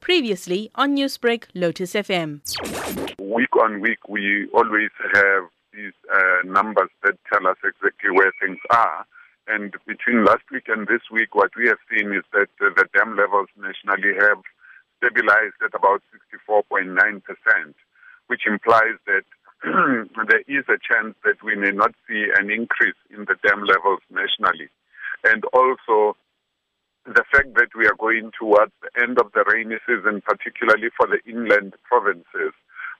Previously on Newsbreak, Lotus FM. Week on week, we always have these uh, numbers that tell us exactly where things are. And between last week and this week, what we have seen is that uh, the dam levels nationally have stabilized at about 64.9%, which implies that there is a chance that we may not see an increase in the dam levels nationally. And also, the fact that we are going towards the end of the rainy season, particularly for the inland provinces,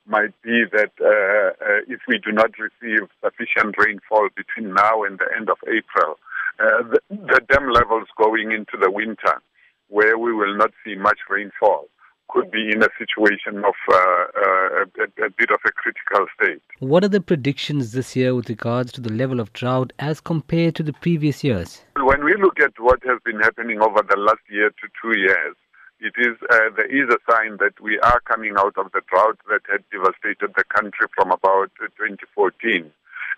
might be that uh, uh, if we do not receive sufficient rainfall between now and the end of April, uh, the, the dam levels going into the winter, where we will not see much rainfall, could be in a situation of uh, uh, a, a, bit of a critical state. What are the predictions this year with regards to the level of drought as compared to the previous years? When we look at what has been happening over the last year to two years, it is uh, there is a sign that we are coming out of the drought that had devastated the country from about 2014.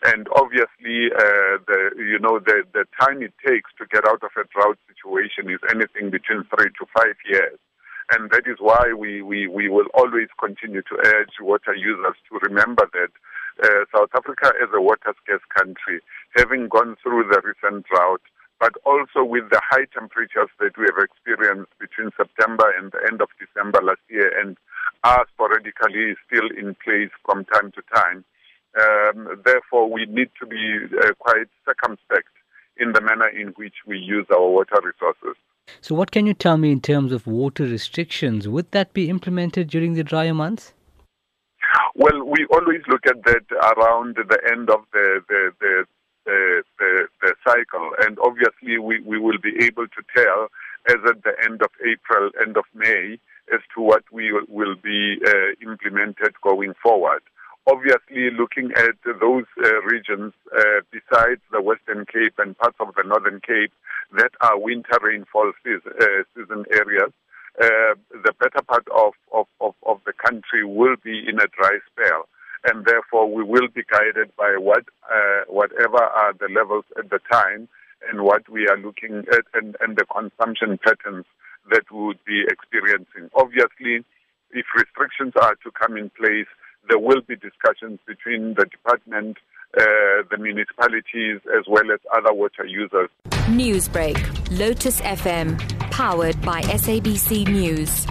And obviously, uh, the you know the the time it takes to get out of a drought situation is anything between three to five years. And that is why we, we, we will always continue to urge water users to remember that uh, South Africa is a water scarce country, having gone through the recent drought, but also with the high temperatures that we have experienced between September and the end of December last year and are sporadically still in place from time to time. Um, therefore, we need to be uh, quite circumspect in the manner in which we use our water resources. So, what can you tell me in terms of water restrictions? Would that be implemented during the drier months? Well, we always look at that around the end of the the, the, the, the, the cycle, and obviously we, we will be able to tell as at the end of April, end of May, as to what we will be uh, implemented going forward obviously looking at those uh, regions uh, besides the Western Cape and parts of the Northern Cape that are winter rainfall season, uh, season areas, uh, the better part of, of, of, of, the country will be in a dry spell. And therefore, we will be guided by what, uh, whatever are the levels at the time and what we are looking at and, and the consumption patterns that we would be experiencing. Obviously, if restrictions are to come in place, there will be discussions between the department, uh, the municipalities, as well as other water users. Newsbreak, Lotus FM, powered by SABC News.